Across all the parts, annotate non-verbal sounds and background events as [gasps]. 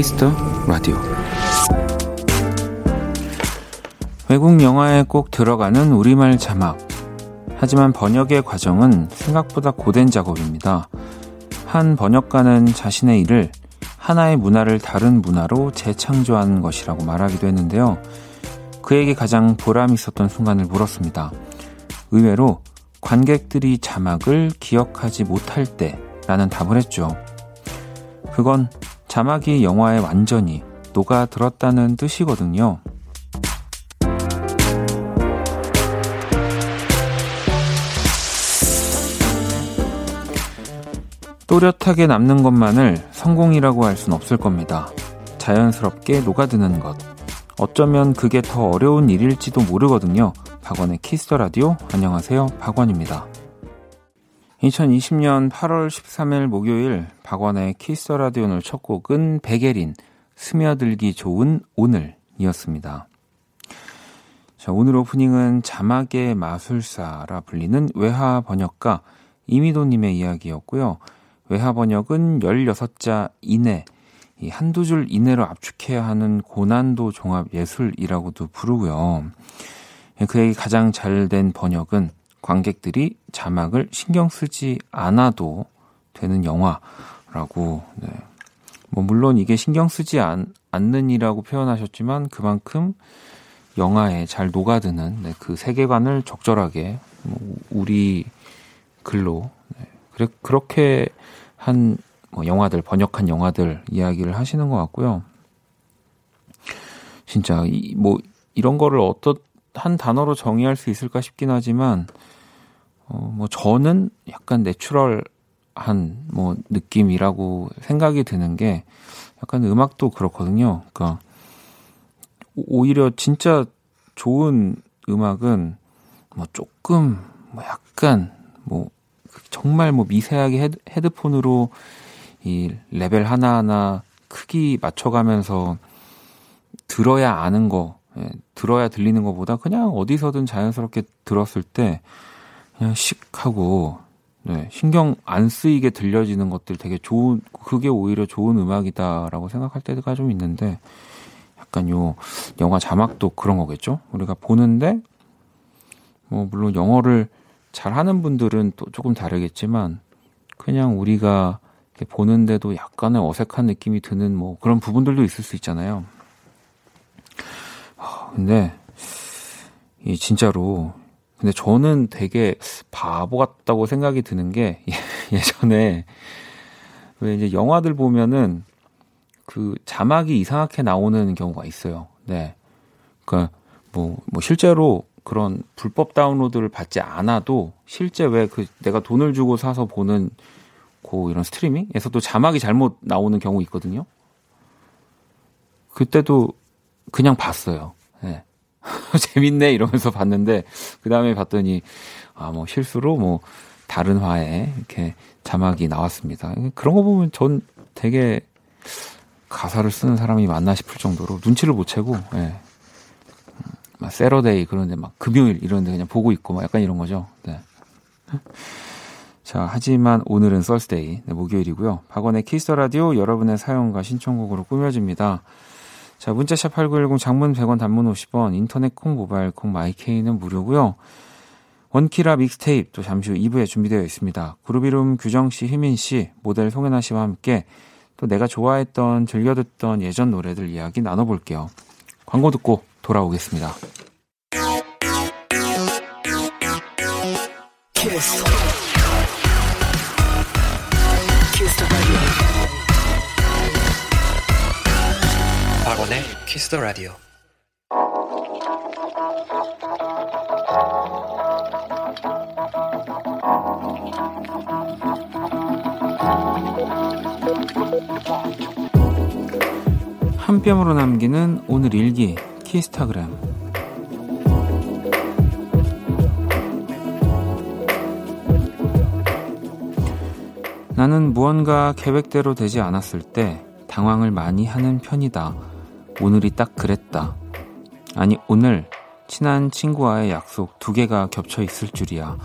Kiss the Radio 외국 영화에 꼭 들어가는 우리말 자막 하지만 번역의 과정은 생각보다 고된 작업입니다. 한 번역가는 자신의 일을 하나의 문화를 다른 문화로 재창조하는 것이라고 말하기도 했는데요. 그에게 가장 보람 있었던 순간을 물었습니다. 의외로 관객들이 자막을 기억하지 못할 때라는 답을 했죠. 그건 자막이 영화에 완전히 녹아들었다는 뜻이거든요. 또렷하게 남는 것만을 성공이라고 할 순 없을 겁니다. 자연스럽게 녹아드는 것. 어쩌면 그게 더 어려운 일일지도 모르거든요. 박원의 Kiss the Radio. 안녕하세요. 박원입니다. 2020년 8월 13일 목요일 박원의 Kiss the Radio 오늘 첫 곡은 백예린 스며들기 좋은 오늘이었습니다. 자, 오늘 오프닝은 자막의 마술사라 불리는 외화 번역가 이미도님의 이야기였고요. 외화 번역은 16자 이내, 이 한두 줄 이내로 압축해야 하는 고난도 종합 예술이라고도 부르고요. 그에게 가장 잘 된 번역은 관객들이 자막을 신경 쓰지 않아도 되는 영화라고, 네. 뭐, 물론 이게 신경 쓰지 않, 않는이라고 표현하셨지만 그만큼 영화에 잘 녹아드는 네, 그 세계관을 적절하게 뭐 우리 글로 네, 그래, 그렇게 한 뭐 영화들 번역한 영화들 이야기를 하시는 것 같고요. 진짜 이, 뭐 이런 거를 어떤 한 단어로 정의할 수 있을까 싶긴 하지만 어, 뭐 저는 약간 natural한 뭐 느낌이라고 생각이 드는 게 약간 음악도 그렇거든요. 그러니까 오히려 진짜 좋은 음악은 뭐 조금 뭐 약간 뭐 정말 뭐 미세하게 헤드, 헤드폰으로 이 레벨 하나하나 크기 맞춰가면서 들어야 아는 거, 예, 들어야 들리는 것보다 그냥 어디서든 자연스럽게 들었을 때 그냥 식 하고 네, 신경 안 쓰이게 들려지는 것들 되게 좋은 그게 오히려 좋은 음악이다라고 생각할 때가 좀 있는데 약간 요 영화 자막도 그런 거겠죠? 우리가 보는데 뭐 물론 영어를 잘 하는 분들은 또 조금 다르겠지만 그냥 우리가 보는데도 약간의 어색한 느낌이 드는 뭐 그런 부분들도 있을 수 있잖아요. 근데 이 진짜로 근데 저는 되게 바보 같다고 생각이 드는 게 [laughs] 예전에 왜 이제 영화들 보면은 그 자막이 이상하게 나오는 경우가 있어요. 네. 그러니까 뭐, 뭐 실제로 그런 불법 다운로드를 받지 않아도 실제 왜 그 내가 돈을 주고 사서 보는 고 이런 스트리밍에서도 자막이 잘못 나오는 경우 있거든요. 그때도 그냥 봤어요. 네. [laughs] 재밌네 이러면서 봤는데 그 다음에 봤더니 아 뭐 실수로 뭐 다른 화에 이렇게 자막이 나왔습니다. 그런 거 보면 전 되게 가사를 쓰는 사람이 맞나 싶을 정도로 눈치를 못 채고 예. 막 Saturday 그런데 막 금요일 이런데 그냥 보고 있고 막 약간 이런 거죠. 네. [laughs] 자, 하지만 오늘은 Thursday 네, 목요일이고요. 박원의 Kiss the Radio 여러분의 사연과 신청곡으로 꾸며집니다. 자, 문자샵 8910 장문 100원 단문 50원, 인터넷 콩, 모바일 콩, my K는 무료고요. 원키라 믹스테이프 또 잠시 후 2부에 준비되어 있습니다. 그룹 이름 규정 씨, 희민 씨, 모델 송혜나 씨와 함께 또 내가 좋아했던, 즐겨 듣던 예전 노래들 이야기 나눠 볼게요. 광고 듣고 돌아오겠습니다. 키스. 박원의 Kiss the Radio. 한 뼘으로 남기는 오늘 일기 키스타그램 나는 무언가 계획대로 되지 않았을 때 당황을 많이 하는 편이다. 오늘이 딱 그랬다. 아니, 오늘 친한 친구와의 약속 두 개가 겹쳐 있을 줄이야.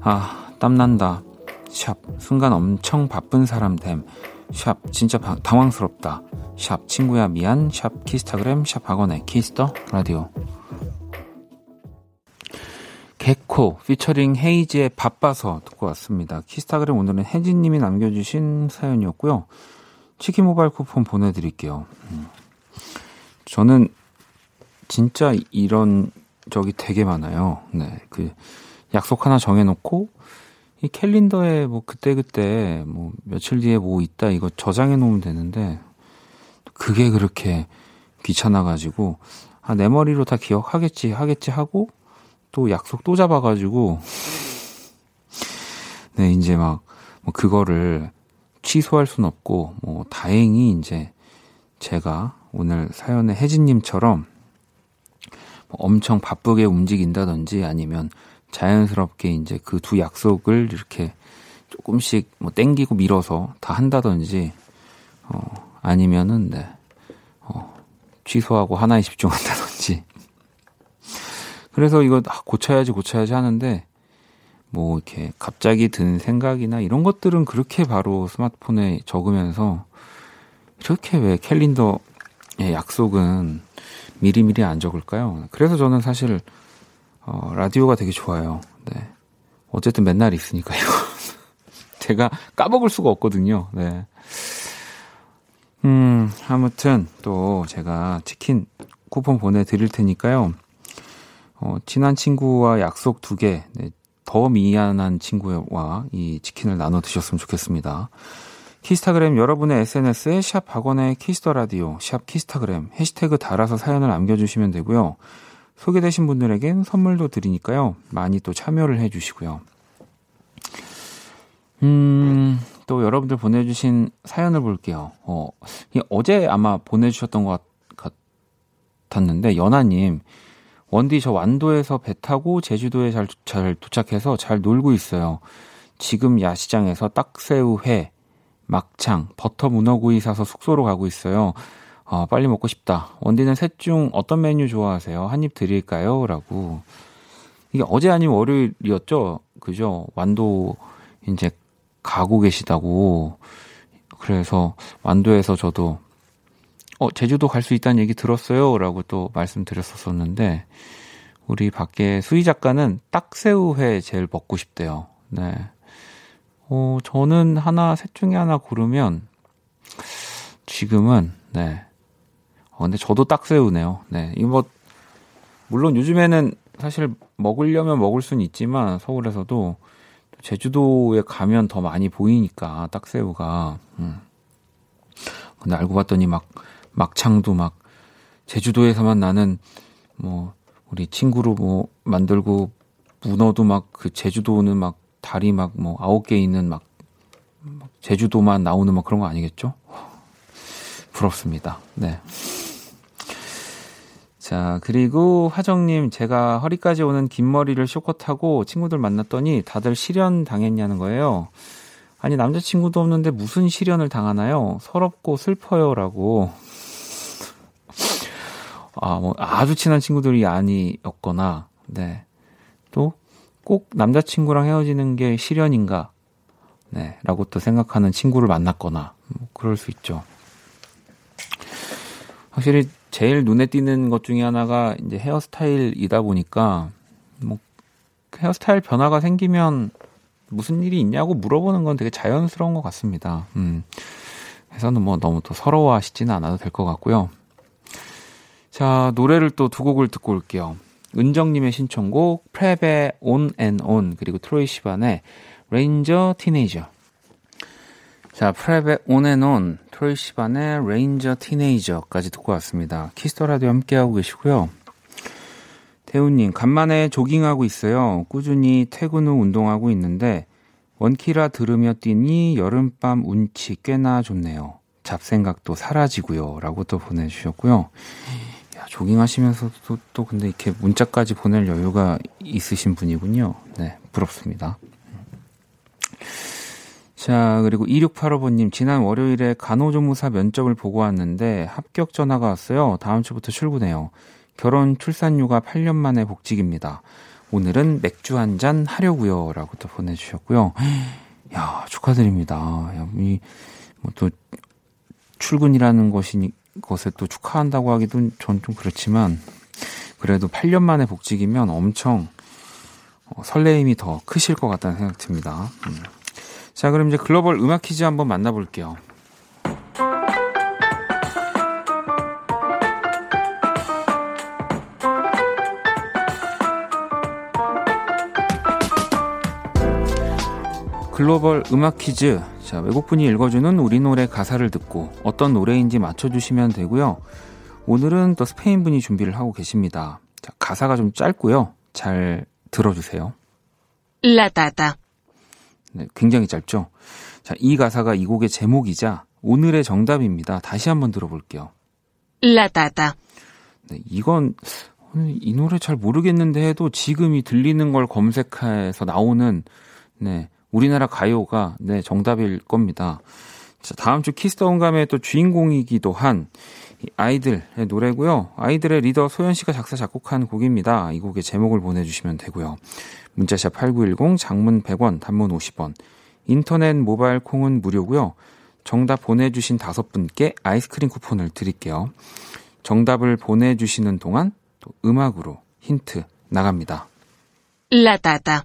아, 땀난다. 샵 순간 엄청 바쁜 사람 됨. 샵 진짜 바, 당황스럽다. 샵 친구야 미안. 샵 키스타그램 샵 박원의 Kiss the Radio. 개코 피처링 헤이지의 바빠서 듣고 왔습니다. 키스타그램 오늘은 혜진님이 남겨주신 사연이었고요. 치킨 모바일 쿠폰 보내드릴게요. 음. 저는 진짜 이런 적이 되게 많아요. 네, 그 약속 하나 정해놓고 이 캘린더에 뭐 그때 그때 뭐 며칠 뒤에 뭐 있다 이거 저장해 놓으면 되는데 그게 그렇게 귀찮아가지고 아, 내 머리로 다 기억하겠지 하겠지 하고 또 약속 또 잡아가지고 네 이제 막 뭐 그거를 취소할 순 없고 뭐 다행히 이제 제가 오늘 사연의 혜진님처럼 뭐 엄청 바쁘게 움직인다든지 아니면 자연스럽게 이제 그 두 약속을 이렇게 조금씩 뭐 땡기고 밀어서 다 한다든지 어 아니면은 네. 어 취소하고 하나에 집중한다든지 [laughs] 그래서 이거 아, 고쳐야지 고쳐야지 하는데 뭐 이렇게 갑자기 든 생각이나 이런 것들은 그렇게 바로 스마트폰에 적으면서 이렇게 왜 캘린더 의 약속은 미리미리 안 적을까요? 그래서 저는 사실 어, 라디오가 되게 좋아요. 네. 어쨌든 맨날 있으니까요. [laughs] 제가 까먹을 수가 없거든요. 네. 음, 아무튼 또 제가 치킨 쿠폰 보내드릴 테니까요. 어, 친한 친구와 약속 두 개, 네, 더 미안한 친구와 이 치킨을 나눠 드셨으면 좋겠습니다. 키스타그램 여러분의 SNS에 샵 박원의 Kiss the Radio, 샵 키스타그램 해시태그 달아서 사연을 남겨주시면 되고요. 소개되신 분들에겐 선물도 드리니까요. 많이 또 참여를 해주시고요. 음, 또 여러분들 보내주신 사연을 볼게요. 어, 어제 아마 보내주셨던 것 같았는데, 연아님, 원디 저 완도에서 배 타고 제주도에 잘, 잘 도착해서 잘 놀고 있어요. 지금 야시장에서 딱새우 회, 막창, 버터 문어구이 사서 숙소로 가고 있어요. 어, 빨리 먹고 싶다. 원디는 셋 중 어떤 메뉴 좋아하세요? 한 입 드릴까요? 라고. 이게 어제 아니면 월요일이었죠? 그죠? 완도 이제 가고 계시다고. 그래서 완도에서 저도 어, 제주도 갈 수 있다는 얘기 들었어요. 라고 또 말씀드렸었었는데, 우리 밖에 수희 작가는 딱새우회 제일 먹고 싶대요. 네. 어, 저는 하나, 셋 중에 하나 고르면, 지금은, 네. 어, 근데 저도 딱새우네요. 네. 이거 뭐, 물론 요즘에는 사실 먹으려면 먹을 수는 있지만, 서울에서도 제주도에 가면 더 많이 보이니까, 딱새우가. 음. 근데 알고 봤더니 막, 막창도 막 제주도에서만 나는 뭐 우리 친구로 뭐 만들고 문어도 막 그 제주도는 막 다리 막뭐 아홉 개 있는 막 제주도만 나오는 막 그런 거 아니겠죠? 부럽습니다. 네. 자, 그리고 화정님, 제가 허리까지 오는 긴 머리를 쇼컷하고 친구들 만났더니 다들 실현 당했냐는 거예요. 아니, 남자친구도 없는데 무슨 실현을 당하나요? 서럽고 슬퍼요. 라고. 아, 뭐, 아주 친한 친구들이 아니었거나, 네. 또, 꼭 남자친구랑 헤어지는 게 실현인가, 네. 라고 또 생각하는 친구를 만났거나, 뭐, 그럴 수 있죠. 확실히 제일 눈에 띄는 것 중에 하나가 이제 헤어스타일이다 보니까, 뭐, 헤어스타일 변화가 생기면 무슨 일이 있냐고 물어보는 건 되게 자연스러운 것 같습니다. 음. 해서는 뭐 너무 또 서러워하시지는 않아도 될 것 같고요. 자, 노래를 또 두 곡을 듣고 올게요. 은정님의 신청곡, 프랩의 On, 그리고 트로이 시반의 Rager Teenager. 자, 프랩의 On, 트로이 시반의 레인저 티네이저까지 듣고 왔습니다. Kiss the Radio 함께하고 계시고요. 태우님, 간만에 조깅하고 있어요. 꾸준히 퇴근 후 운동하고 있는데, 원키라 들으며 뛰니 여름밤 운치 꽤나 좋네요. 잡생각도 사라지고요. 라고 또 보내주셨고요. 조깅하시면서도 또 근데 이렇게 문자까지 보낼 여유가 있으신 분이군요. 네, 부럽습니다. 자, 그리고 2685번님, 지난 월요일에 간호조무사 면접을 보고 왔는데 합격 전화가 왔어요. 다음 주부터 출근해요. 결혼 출산휴가 8년 만에 복직입니다. 오늘은 맥주 한 잔 하려고요. 라고 또 보내주셨고요. 야, 축하드립니다. 야, 이, 뭐 또, 출근이라는 것이, 것에 또 축하한다고 하기도 전 좀 그렇지만, 그래도 8년 만에 복직이면 엄청 어, 설레임이 더 크실 것 같다는 생각 듭니다. 음. 자, 그럼 이제 글로벌 음악 퀴즈 한번 만나볼게요. 글로벌 음악 퀴즈. 자, 외국분이 읽어주는 우리 노래 가사를 듣고 어떤 노래인지 맞춰주시면 되고요. 오늘은 또 스페인 분이 준비를 하고 계십니다. 자, 가사가 좀 짧고요. 잘 들어주세요. 라따따. 네, 굉장히 짧죠? 자, 이 가사가 이 곡의 제목이자 오늘의 정답입니다. 다시 한번 들어볼게요. 라따따. 네, 이건 이 노래 잘 모르겠는데 해도 지금 이 들리는 걸 검색해서 나오는 네, 우리나라 가요가 네, 정답일 겁니다. 자, 다음 주 Kiss the 온감의 또 주인공이기도 한 아이들의 노래고요. 아이들의 리더 소연 씨가 작사 작곡한 곡입니다. 이 곡의 제목을 보내주시면 되고요. 문자샵 8910 장문 100원 단문 50원 인터넷 모바일 콩은 무료고요. 정답 보내주신 다섯 분께 아이스크림 쿠폰을 드릴게요. 정답을 보내주시는 동안 또 음악으로 힌트 나갑니다. 라따따.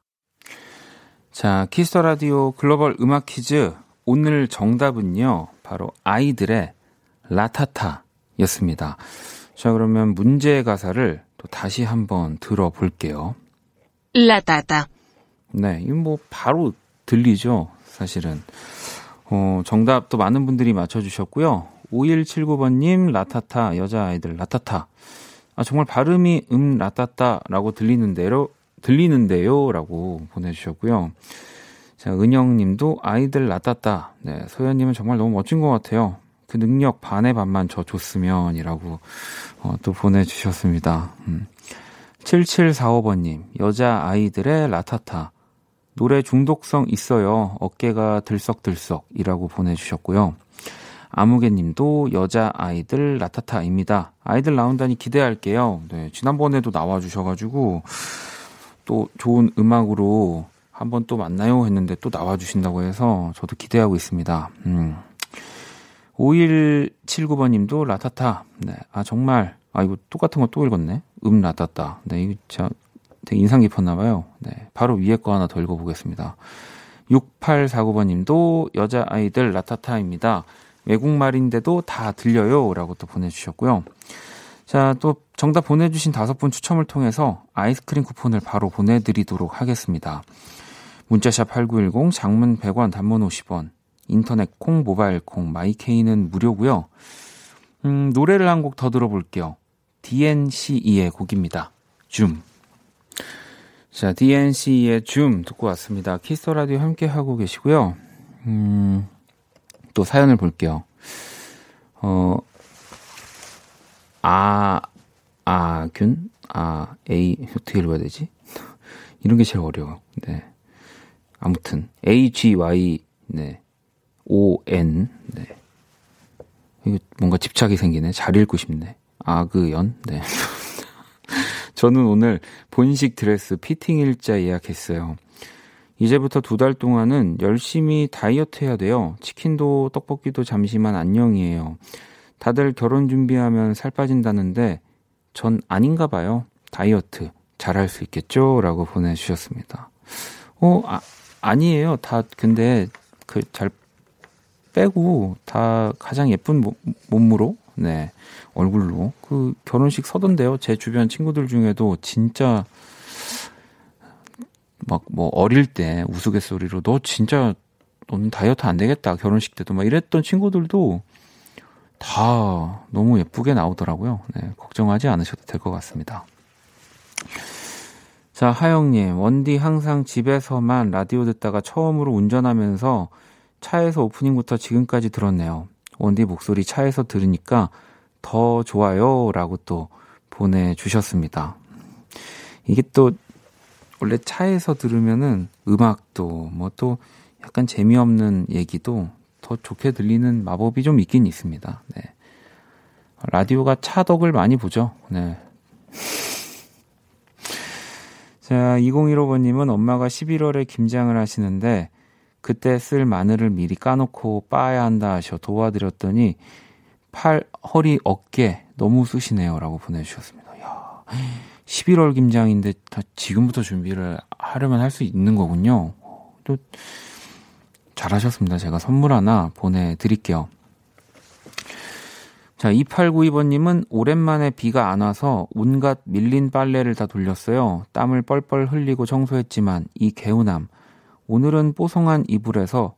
자, Kiss the Radio 글로벌 음악 퀴즈. 오늘 정답은요, 바로 아이들의 라타타였습니다. 자, 그러면 문제 가사를 또 다시 한번 들어볼게요. 라타타. 네, 이거 뭐 바로 들리죠, 사실은. 어, 정답도 많은 분들이 맞춰주셨고요. 5179번님, 라타타, 여자아이들, 라타타. 아, 정말 발음이 음, 라타타라고 들리는데요, 들리는데요? 라고 보내주셨고요. 자, 은영 님도 아이들 낳았다. 네, 소연 님은 정말 너무 멋진 것 같아요. 그 능력 반의 반만 저 줬으면 이라고 어, 또 보내주셨습니다. 음. 7745번님, 여자 아이들의 라타타. 노래 중독성 있어요. 어깨가 들썩들썩 이라고 보내주셨고요. 아무개님도 여자 아이들 라타타입니다. 아이들 나온다니 기대할게요. 네, 지난번에도 나와주셔가지고, 또 좋은 음악으로 한번 또 만나요 했는데 또 나와주신다고 해서 저도 기대하고 있습니다. 음. 5179번 님도 라타타. 네. 아, 정말. 아, 이거 똑같은 거 또 읽었네. 음, 라타타. 네, 이거 진짜 되게 인상 깊었나봐요. 네. 바로 위에 거 하나 더 읽어보겠습니다. 6849번 님도 여자아이들 라타타입니다. 외국말인데도 다 들려요. 라고 또 보내주셨고요. 자, 또 정답 보내주신 다섯 분 추첨을 통해서 아이스크림 쿠폰을 바로 보내드리도록 하겠습니다. 문자샵 8910, 장문 100원, 단문 50원, 인터넷 콩, 모바일 콩, my K는 무료고요. 음, 노래를 한 곡 더 들어볼게요. DNCE의 곡입니다. 줌. 자, DNCE의 Zoom 듣고 왔습니다. Kiss the Radio 함께 하고 계시고요. 음, 또 사연을 볼게요. 어, 아, 아균? 아, A, 어떻게 읽어야 되지? [laughs] 이런 게 제일 어려워. 네. 아무튼, AGY, 네. ON, 네. 이거 뭔가 집착이 생기네. 잘 읽고 싶네. 아그연, 네. [laughs] 저는 오늘 본식 드레스 피팅 일자 예약했어요. 이제부터 두 달 동안은 열심히 다이어트 해야 돼요. 치킨도 떡볶이도 잠시만 안녕이에요. 다들 결혼 준비하면 살 빠진다는데 전 아닌가 봐요. 다이어트 잘할 수 있겠죠? 라고 보내주셨습니다. 어, 아, 아니에요. 다 근데 그 잘 빼고 다 가장 예쁜 몸으로 네 얼굴로 그 결혼식 서던데요. 제 주변 친구들 중에도 진짜 막 뭐 어릴 때 우스갯소리로 너 진짜 너는 다이어트 안 되겠다 결혼식 때도 막 이랬던 친구들도 다 너무 예쁘게 나오더라고요. 네, 걱정하지 않으셔도 될 것 같습니다. 자, 하영님, 원디 항상 집에서만 라디오 듣다가 처음으로 운전하면서 차에서 오프닝부터 지금까지 들었네요. 원디 목소리 차에서 들으니까 더 좋아요. 라고 또 보내주셨습니다. 이게 또 원래 차에서 들으면은 음악도 뭐 또 약간 재미없는 얘기도 더 좋게 들리는 마법이 좀 있긴 있습니다. 네. 라디오가 차덕을 많이 보죠. 네. 자, 2015번님은 엄마가 11월에 김장을 하시는데 그때 쓸 마늘을 미리 까놓고 빻아야 한다 하셔 도와드렸더니 팔, 허리, 어깨 너무 쑤시네요. 라고 보내주셨습니다. 야 11월 김장인데 다 지금부터 준비를 하려면 할 수 있는 거군요. 또 잘하셨습니다. 제가 선물 하나 보내드릴게요. 자, 2892번님은 오랜만에 비가 안 와서 온갖 밀린 빨래를 다 돌렸어요. 땀을 뻘뻘 흘리고 청소했지만 이 개운함. 오늘은 뽀송한 이불에서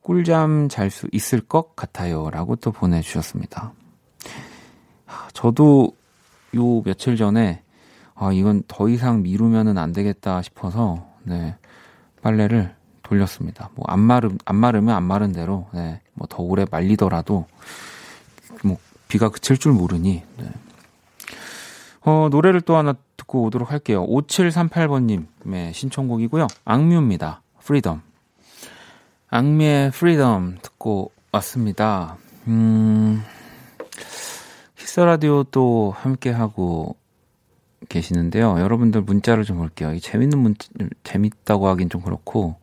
꿀잠 잘 수 있을 것 같아요. 라고 또 보내주셨습니다. 저도 요 며칠 전에 아, 이건 더 이상 미루면은 안 되겠다 싶어서, 네, 빨래를 돌렸습니다. 뭐, 안 마르, 안 마르면 안 마른 대로, 네, 뭐, 더 오래 말리더라도, 뭐, 비가 그칠 줄 모르니, 네. 어, 노래를 또 하나 듣고 오도록 할게요. 5738번님의 신청곡이고요. 악뮤입니다. Freedom. 악뮤의 Freedom 듣고 왔습니다. 음, Kiss the Radio 또 함께하고 계시는데요. 여러분들 문자를 좀 볼게요. 이 재밌는 문자, 재밌다고 하긴 좀 그렇고,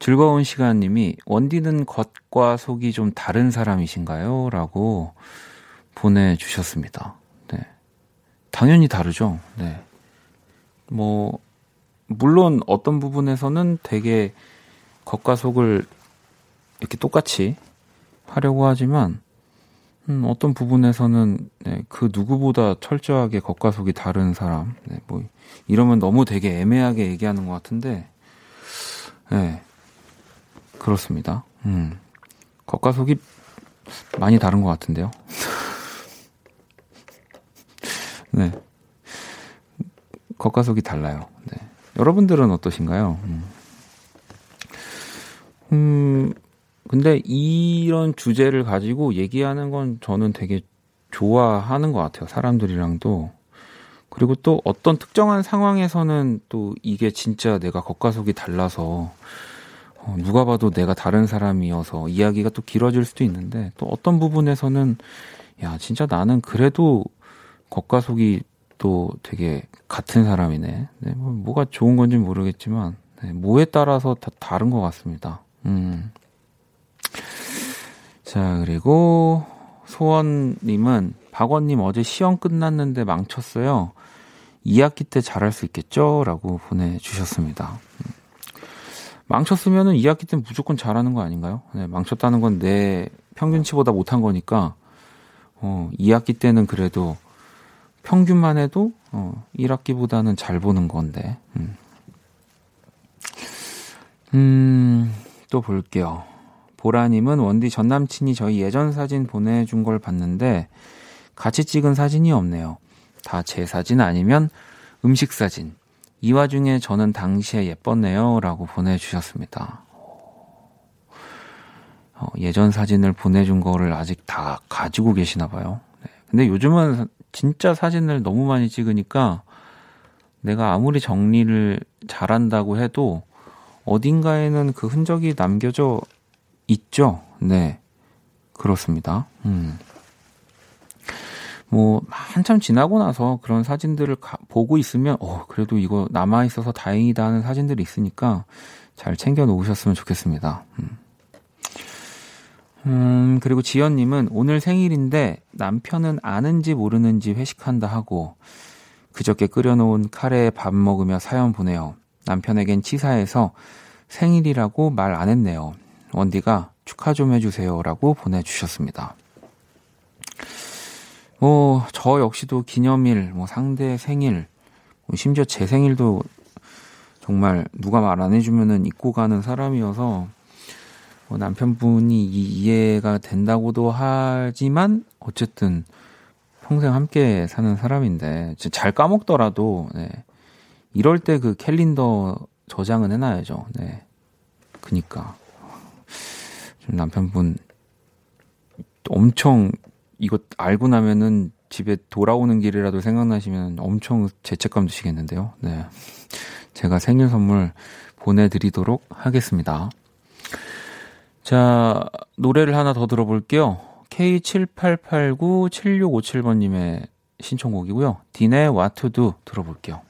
즐거운 시간님이, 원디는 겉과 속이 좀 다른 사람이신가요? 라고 보내주셨습니다. 네. 당연히 다르죠. 네. 뭐, 물론 어떤 부분에서는 되게 겉과 속을 이렇게 똑같이 하려고 하지만, 음, 어떤 부분에서는 네, 그 누구보다 철저하게 겉과 속이 다른 사람, 네, 뭐 이러면 너무 되게 애매하게 얘기하는 것 같은데, 네, 그렇습니다. 음, 겉과 속이 많이 다른 것 같은데요. [laughs] 네, 겉과 속이 달라요. 네, 여러분들은 어떠신가요? 음. 음, 근데 이런 주제를 가지고 얘기하는 건 저는 되게 좋아하는 것 같아요. 사람들이랑도. 그리고 또 어떤 특정한 상황에서는 또 이게 진짜 내가 겉과 속이 달라서 어, 누가 봐도 내가 다른 사람이어서 이야기가 또 길어질 수도 있는데 또 어떤 부분에서는 야, 진짜 나는 그래도 겉과 속이 또 되게 같은 사람이네. 네, 뭐, 뭐가 좋은 건지 모르겠지만 네, 뭐에 따라서 다 다른 것 같습니다. 음. 자, 그리고 소원님은 박원님 어제 시험 끝났는데 망쳤어요. 2학기 때 잘할 수 있겠죠? 라고 보내주셨습니다. 망쳤으면은 2학기 때 무조건 잘하는 거 아닌가요? 네, 망쳤다는 건 내 평균치보다 못한 거니까, 어, 2학기 때는 그래도 평균만 해도, 어, 1학기보다는 잘 보는 건데, 음. 음, 또 볼게요. 보라님은 원디 전 남친이 저희 예전 사진 보내준 걸 봤는데 같이 찍은 사진이 없네요. 다 제 사진 아니면 음식 사진. 이 와중에 저는 당시에 예뻤네요. 라고 보내주셨습니다. 어, 예전 사진을 보내준 거를 아직 다 가지고 계시나 봐요. 네. 근데 요즘은 진짜 사진을 너무 많이 찍으니까 내가 아무리 정리를 잘한다고 해도 어딘가에는 그 흔적이 남겨져 있죠. 네. 그렇습니다. 음. 뭐, 한참 지나고 나서 그런 사진들을 가, 보고 있으면, 어, 그래도 이거 남아 있어서 다행이다 하는 사진들이 있으니까 잘 챙겨 놓으셨으면 좋겠습니다. 음. 음, 그리고 지연님은 오늘 생일인데 남편은 아는지 모르는지 회식한다 하고 그저께 끓여놓은 카레에 밥 먹으며 사연 보내요. 남편에겐 치사해서 생일이라고 말 안 했네요. 원디가 축하 좀 해주세요라고 보내주셨습니다. 뭐, 저 역시도 기념일, 뭐, 상대 생일, 뭐 심지어 제 생일도 정말 누가 말 안 해주면은 잊고 가는 사람이어서, 뭐 남편분이 이해가 된다고도 하지만, 어쨌든, 평생 함께 사는 사람인데, 잘 까먹더라도, 네. 이럴 때 그 캘린더 저장은 해놔야죠. 네. 그니까. 좀 남편분 엄청 이거 알고 나면은 집에 돌아오는 길이라도 생각나시면 엄청 죄책감 드시겠는데요. 네. 제가 생일 선물 보내드리도록 하겠습니다. 자, 노래를 하나 더 들어볼게요. K78897657번님의 신청곡이고요. to Do 들어볼게요.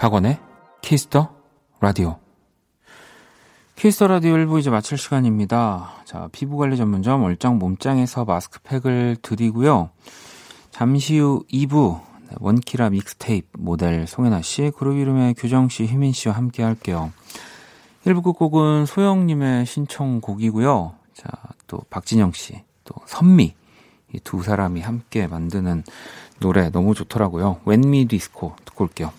박원의 Kiss the Radio. Kiss the Radio 1부 이제 마칠 시간입니다. 자, 피부관리 전문점 얼짱 몸짱에서 마스크팩을 드리고요. 잠시 후 2부 원키라 믹스테이프 모델 송해나 씨, GroovyRoom의 규정 씨, 휘민 씨와 함께 할게요. 1부 끝곡은 소영님의 신청곡이고요. 자, 또 박진영 씨, 또 선미 이 두 사람이 함께 만드는 노래 너무 좋더라고요. 웬미 디스코 듣고 올게요.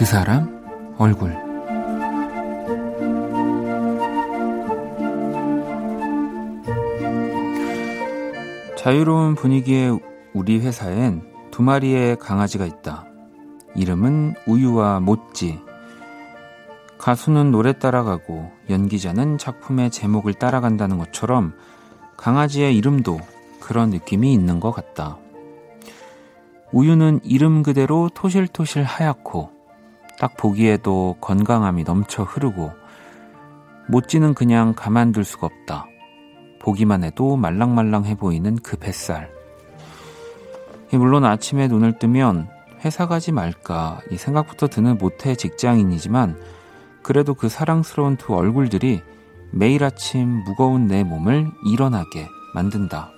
그 사람 자유로운 분위기의 우리 회사엔 두 마리의 강아지가 있다. 이름은 우유와 모찌. 가수는 노래 따라가고 연기자는 작품의 제목을 따라간다는 것처럼 강아지의 이름도 그런 느낌이 있는 것 같다. 우유는 이름 그대로 토실토실 하얗고 딱 보기에도 건강함이 넘쳐 흐르고 모찌는 그냥 가만둘 수가 없다. 보기만 해도 말랑말랑해 보이는 그 뱃살. 물론 아침에 눈을 뜨면 회사 가지 말까 이 생각부터 드는 모태 직장인이지만 그래도 그 사랑스러운 두 얼굴들이 매일 아침 무거운 내 몸을 일어나게 만든다.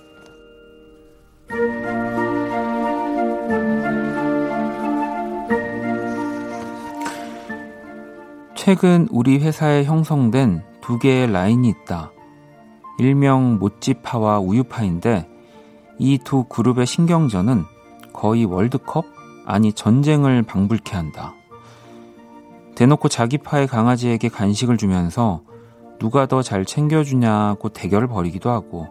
최근 우리 회사에 형성된 두 개의 라인이 있다. 일명 모찌파와 우유파인데 이 두 그룹의 신경전은 거의 월드컵 아니 전쟁을 방불케 한다. 대놓고 자기 파의 강아지에게 간식을 주면서 누가 더 잘 챙겨주냐고 대결을 벌이기도 하고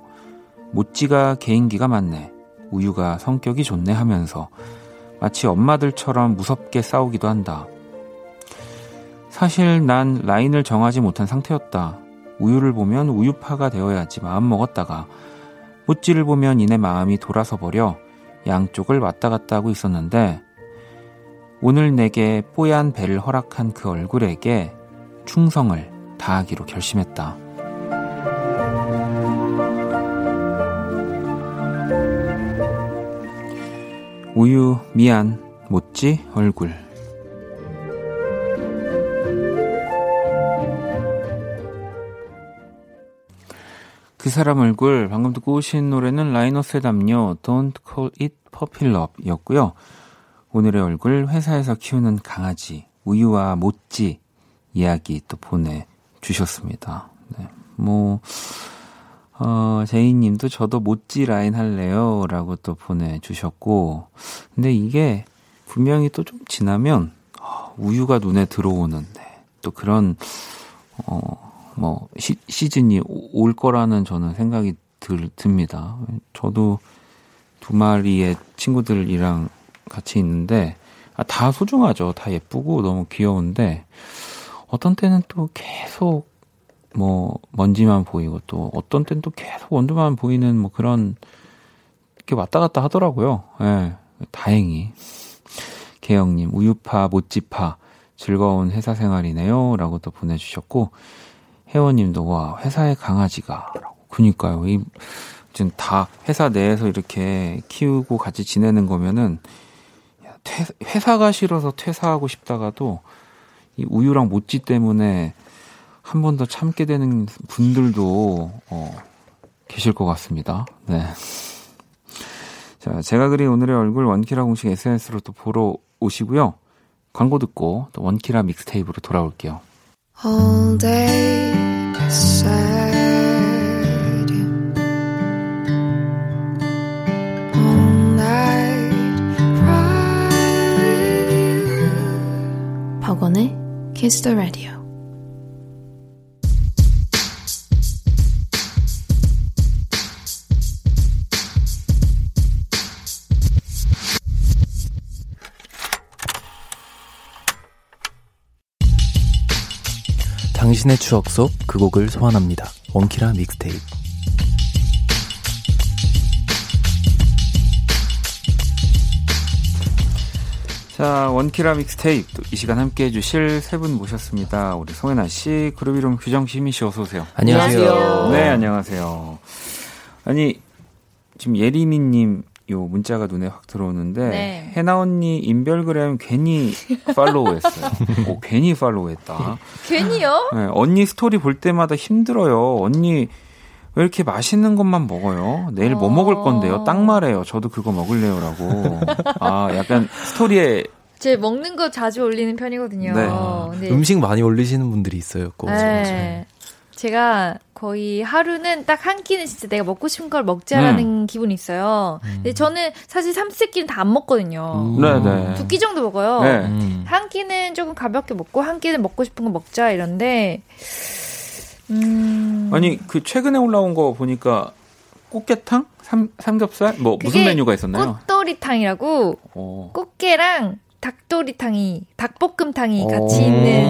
모찌가 개인기가 많네 우유가 성격이 좋네 하면서 마치 엄마들처럼 무섭게 싸우기도 한다. 사실 난 라인을 정하지 못한 상태였다. 우유를 보면 우유파가 되어야지 마음 먹었다가 모찌를 보면 이내 마음이 돌아서 버려 양쪽을 왔다 갔다 하고 있었는데 오늘 내게 뽀얀 배를 허락한 그 얼굴에게 충성을 다하기로 결심했다. 우유 미안 모찌 얼굴 그 사람 얼굴 방금 듣고 오신 노래는 라이너스의 담요 Don't Call It Puppy Love 였고요. 오늘의 얼굴 회사에서 키우는 강아지 우유와 모찌 이야기 또 보내주셨습니다. 네. 뭐 어, 제이님도 저도 모찌 라인 할래요 라고 또 보내주셨고 근데 이게 분명히 또 좀 지나면 어, 우유가 눈에 들어오는 네. 또 그런 어, 뭐 시, 시즌이 올 거라는 저는 생각이 들, 듭니다. 저도 두 마리의 친구들이랑 같이 있는데 아, 다 소중하죠. 다 예쁘고 너무 귀여운데 어떤 때는 또 계속 뭐 먼지만 보이고 또 어떤 때는 또 계속 원두만 보이는 뭐 그런 게 왔다 갔다 하더라고요. 예. 네, 다행히 개영님 우유파 모찌파 즐거운 회사 생활이네요. 라고 또 보내주셨고 회원님도 와 회사의 강아지가 그니까요. 이 지금 다 회사 내에서 이렇게 키우고 같이 지내는 거면은 퇴, 회사가 싫어서 퇴사하고 싶다가도 이 우유랑 모찌 때문에 한 번 더 참게 되는 분들도 어, 계실 것 같습니다. 네. 자, 제가 그린 오늘의 얼굴 원키라 공식 SNS로 또 보러 오시고요. 광고 듣고 또 원키라 믹스테이프로 돌아올게요. All day sad. All night cry with you. 박원의 Kiss the Radio. 당신의 추억 속 그 곡을 소환합니다. 원키라 믹스테이프. 자, 원키라 믹스테이프 이 시간 함께 해주실 세 분 모셨습니다. 우리 송혜나 씨, 그룹 이름 규정 시미 씨 어서 오세요. 안녕하세요. 네, 안녕하세요. 아니 지금 예리미님 요 문자가 눈에 확 들어오는데 네. 해나 언니 인별그램 괜히 팔로우했어요. 오, [laughs] 괜히 팔로우했다. 괜히요? 네, 언니 스토리 볼 때마다 힘들어요. 언니 왜 이렇게 맛있는 것만 먹어요? 내일 뭐 어. 먹을 건데요? 딱 말해요. 저도 그거 먹을래요라고. 아, 약간 스토리에 제 먹는 거 자주 올리는 편이거든요. 네. 근데 음식 많이 올리시는 분들이 있어요. 꼭. 네. 제가 거의 하루는 딱 한 끼는 진짜 내가 먹고 싶은 걸 먹자라는 기분이 있어요. 근데 저는 사실 삼세 끼는 다 안 먹거든요. 네, 네. 두 끼 정도 먹어요. 네. 음. 한 끼는 조금 가볍게 먹고 한 끼는 먹고 싶은 거 먹자 이런데 음 아니 그 최근에 올라온 거 보니까 꽃게탕, 삼, 삼겹살, 뭐 무슨 메뉴가 있었나요? 꽃도리탕이라고 어. 꽃게랑 닭도리탕이 닭볶음탕이 같이 오. 있는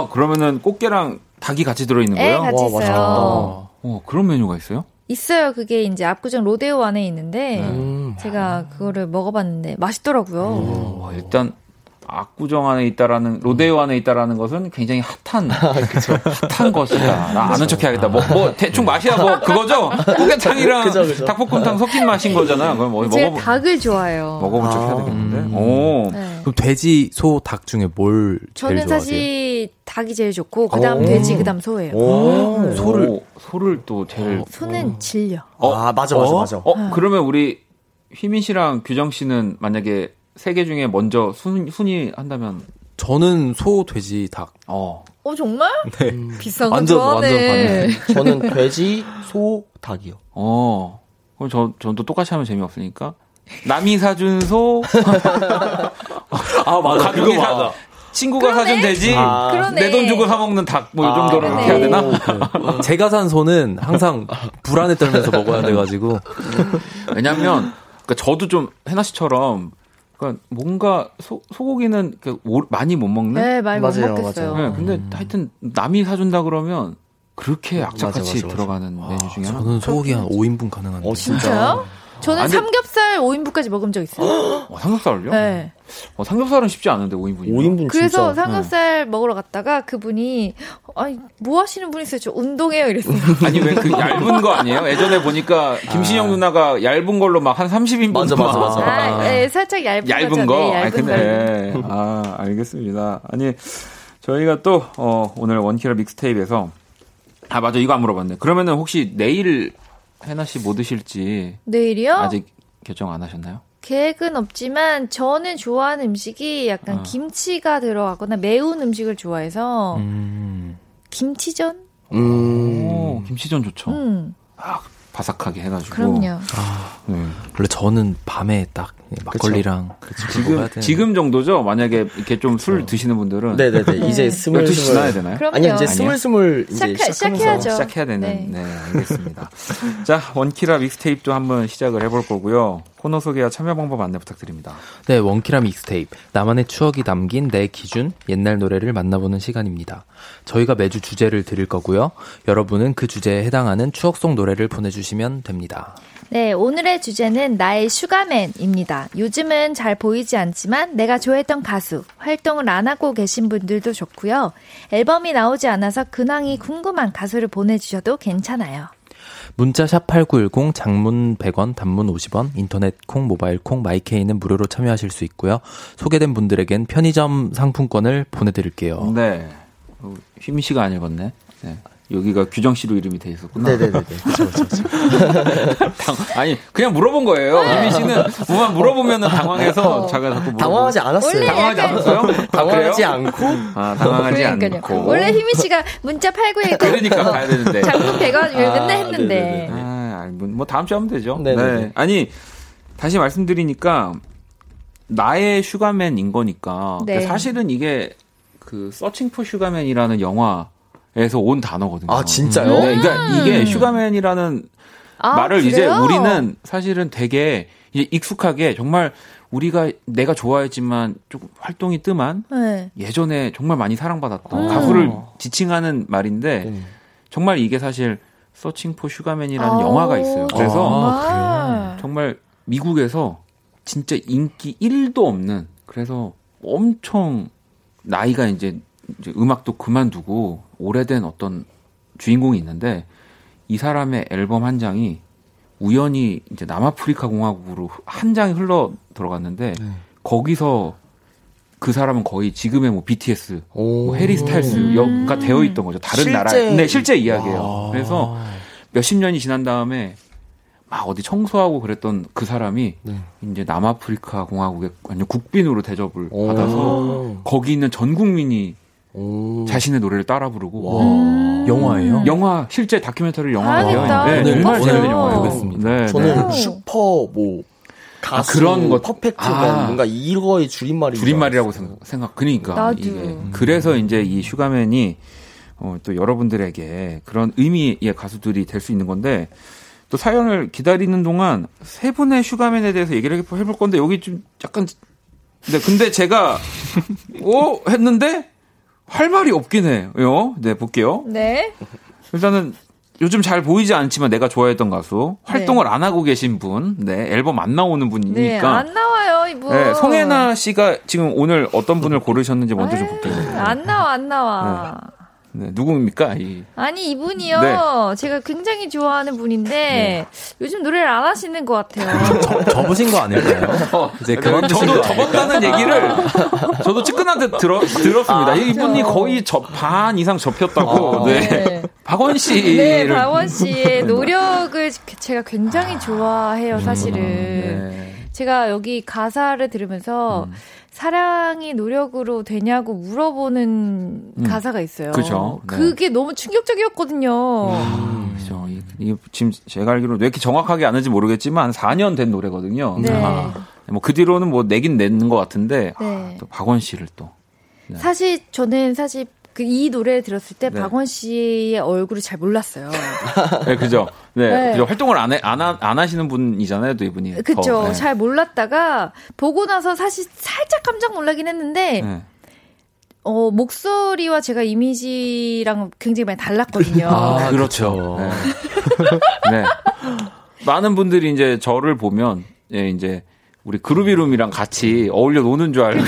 아 그러면은 꽃게랑 닭이 같이 들어있는 네, 거예요? 같이 있어요. 어 그런 메뉴가 있어요? 있어요. 그게 이제 압구정 로데오 안에 있는데 음. 제가 그거를 먹어봤는데 맛있더라고요. 와, 어, 일단 압구정 안에 있다라는 로데오 안에 있다라는 것은 굉장히 핫한 [laughs] 핫한 것이다. 나 아는 척해야겠다. 뭐, 뭐 대충 맛이야 뭐 그거죠? 꽃게탕이랑 그죠, 그죠. 닭볶음탕 섞인 맛인 거잖아요. 그럼 뭐 제가 먹어 닭을 좋아해요. 먹어본 척 해야 아. 되겠는데. 음. 오. 네. 그럼 돼지, 소, 닭 중에 뭘 제일 저는 좋아하세요? 사실 닭이 제일 좋고 그다음 오. 돼지 그다음 소예요. 오. 소를 소를 또 제일 소는 질려. 어? 아, 맞아, 맞아, 어? 맞아. 어 그러면 우리 휘민 씨랑 규정 씨는 만약에 세 개 중에 먼저 순, 순위 한다면 저는 소, 돼지, 닭. 어 어 정말? 네. 비싼 거 완전, 좋아하네. 완전 [laughs] 저는 돼지, 소, 닭이요. 어. 그럼 저, 전또 똑같이 하면 재미없으니까. 남이 사준 소. 아, 맞아. 가족이 사, 친구가 사준 돼지. 아, 그러네. 내돈 주고 사 먹는 닭. 뭐, 이 아, 정도로 그러네. 해야 되나? 어, 제가 산 소는 항상 불안에 떨면서 먹어야 돼가지고. 왜냐면, 그니까 저도 좀, 해나 씨처럼, 그니까 뭔가 소, 소고기는 그 오- 많이 못 먹는? 네, 많이 못 맞아요, 먹겠어요. 네, 근데 하여튼, 남이 사준다 그러면, 그렇게 악착같이 맞아, 맞아, 맞아. 들어가는 메뉴 중에 하나. 저는 소고기 한 5인분 가능한데. 어, 진짜. 진짜요? 저는 아, 근데- 삼겹살 5인분까지 먹은 적 있어요. [gasps] 어, 삼겹살을요? 네. 어, 삼겹살은 쉽지 않은데, 5인분이. 5인분 그래서 진짜. 삼겹살 먹으러 갔다가 그분이 아니 뭐 하시는 분이세요? 저 운동해요 이랬어요. [laughs] 아니 왜 그 얇은 거 아니에요? 예전에 보니까 김신영 누나가 얇은 걸로 막 한 30인분 맞아, 맞아, 맞아. 아, 네, 살짝 얇은, 얇은. 거. 네, 아 얇은 거. 근데 아 알겠습니다. 아니 저희가 또 어, 오늘 원키라 믹스테이프에서 아 맞아 이거 안 물어봤네. 그러면은 혹시 내일 해나 씨 뭐 드실지 내일이요? 아직 결정 안 하셨나요? 계획은 없지만 저는 좋아하는 음식이 약간 아. 김치가 들어가거나 매운 음식을 좋아해서 음. 김치전? 음. 오 김치전 좋죠. 음, 아, 바삭하게 해가지고. 그럼요. 네. 원래 저는 밤에 딱 막걸리랑 그쵸. 먹어야 지금. 지금 정도죠. 만약에 이렇게 좀 술 드시는 분들은 네네네. [laughs] 이제 12시 스물 스물. 지나야 되나요? 그럼요. 아니, 이제 아니에요? 스물 스물 이제 시작하- 시작하면서. 시작해야죠. 시작해야 되는 네. 네, 알겠습니다. 자 원키라 믹스테이프도 한번 시작을 해볼 거고요. 코너 소개와 참여 방법 안내 부탁드립니다. 네, 원키라 믹스테이프. 나만의 추억이 담긴 내 기준, 옛날 노래를 만나보는 시간입니다. 저희가 매주 주제를 드릴 거고요. 여러분은 그 주제에 해당하는 추억 속 노래를 보내주시면 됩니다. 네, 오늘의 주제는 나의 Sugar Man입니다. 요즘은 잘 보이지 않지만 내가 좋아했던 가수, 활동을 안 하고 계신 분들도 좋고요. 앨범이 나오지 않아서 근황이 궁금한 가수를 보내주셔도 괜찮아요. 문자 샵 8910 장문 100원, 단문 50원, 인터넷 콩, 모바일 콩, my K는 무료로 참여하실 수 있고요. 소개된 분들에겐 편의점 상품권을 보내드릴게요. 네. 어, 휘민 씨가 안 읽었네. 네. 여기가 규정 씨로 이름이 돼 있었구나. 네네네네. 그쵸, 그쵸, 그쵸. 당, 아니 그냥 물어본 거예요. 휘민 씨는 뭐만 물어보면은 당황해서 자가 자꾸 물어보고. 당황하지 않았어요. 원래 당황하지 않았어요? 아, 당황하지? 않고 아, 당황하지 그러니까요. 않고. 원래 희민 씨가 문자 8910 그러니까 가야 되는데. 장문 100원 읽는데 아, 했는데. 네네네. 아, 아니, 뭐, 뭐 다음 주에 하면 되죠. 네네네. 네. 아니 다시 말씀드리니까 나의 Sugar Man인 거니까 네. 근데 사실은 이게 그 Searching for Sugar Man이라는 영화 에서 온 단어거든요. 아, 진짜요? 네, 그러니까 이게 Sugar Man이라는 아, 말을 이제 그래요? 우리는 사실은 되게 이제 익숙하게 정말 우리가 내가 좋아했지만 조금 활동이 뜸한 네. 예전에 정말 많이 사랑받았던 음. 가수를 지칭하는 말인데 네. 정말 이게 사실 Searching for Sugar Man이라는 아. 영화가 있어요. 그래서 아, 정말 미국에서 진짜 인기 1도 없는 그래서 엄청 나이가 이제, 이제 음악도 그만두고 오래된 어떤 주인공이 있는데 이 사람의 앨범 한 장이 우연히 이제 남아프리카 공화국으로 한 장이 흘러 들어갔는데 거기서 그 사람은 거의 지금의 뭐 BTS, 오. 뭐 해리 스타일스가 되어 있던 거죠. 다른 실제- 나라, 네 실제 이야기예요. 와. 그래서 몇십 년이 지난 다음에 막 어디 청소하고 그랬던 그 사람이 네. 이제 남아프리카 공화국의 완전 국빈으로 대접을 오. 받아서 거기 있는 전 국민이 오. 자신의 노래를 따라 부르고 음. 영화예요? 영화 실제 다큐멘터리 영화가 되어 봐야겠다. 있는데 오늘 정말 재밌는 영화예요. 보겠습니다. 네, 저는 네. 네. 슈퍼 뭐 가수 아, 그런 것- perfect man 아. 뭔가 이거의 줄임말이 줄임말이라고 생각, 생각 그러니까 나도. 이게 그래서 이제 이 Sugar Man이 어, 또 여러분들에게 그런 의미의 가수들이 될 수 있는 건데 또 사연을 기다리는 동안 세 분의 슈가맨에 대해서 얘기를 해- 해볼 건데 여기 좀 약간 네 근데 제가 오 [laughs] 했는데 할 말이 없긴 해요. 네 볼게요. 네. 일단은 요즘 잘 보이지 않지만 내가 좋아했던 가수 활동을 안 하고 계신 분, 네 앨범 안 나오는 분이니까 네, 안 나와요, 이분. 네, 송혜나 씨가 지금 오늘 어떤 분을 고르셨는지 먼저 좀 볼게요. 안 나와, 안 나와. 네, 누구입니까? 이, 아니, 이분이요. 네. 제가 굉장히 좋아하는 분인데, 요즘 노래를 안 하시는 것 같아요. 저, 접으신 거 아닐까요? [laughs] 이제 그만 저도? 접었다는 얘기를 저도 측근한테 들어, 들었습니다. 이분이 거의 접, 반 이상 접혔다고. 네. 네. 박원 네, 씨를. 박원 씨의 노력을 제가 굉장히 좋아해요, 사실은. 네. 제가 여기 가사를 들으면서 음. 사랑이 노력으로 되냐고 물어보는 가사가 있어요. 음. 그죠. 네. 그게 너무 충격적이었거든요. 아, 그죠. 이, 이, 지금 제가 알기로 왜 이렇게 정확하게 아는지 모르겠지만 4년 된 노래거든요. 네. 아, 뭐그 뒤로는 뭐 내긴 냈는 것 같은데 아, 네. 또 박원 씨를 또. 네. 사실 저는 사실 그 이 노래를 들었을 때 네. 박원 씨의 얼굴을 잘 몰랐어요. [laughs] 네, 그죠. 네, 네. 그죠. 활동을 안, 해, 안, 하, 안 하시는 분이잖아요, 또 이분이. 더, 네. 잘 몰랐다가 보고 나서 사실 살짝 깜짝 놀라긴 했는데 네. 어, 목소리와 제가 이미지랑 굉장히 많이 달랐거든요. [laughs] 아, 그렇죠. 그렇죠. 네. [laughs] 네. 많은 분들이 이제 저를 보면, 예, 이제, 우리 그루비룸이랑 같이 어울려 노는 줄 알고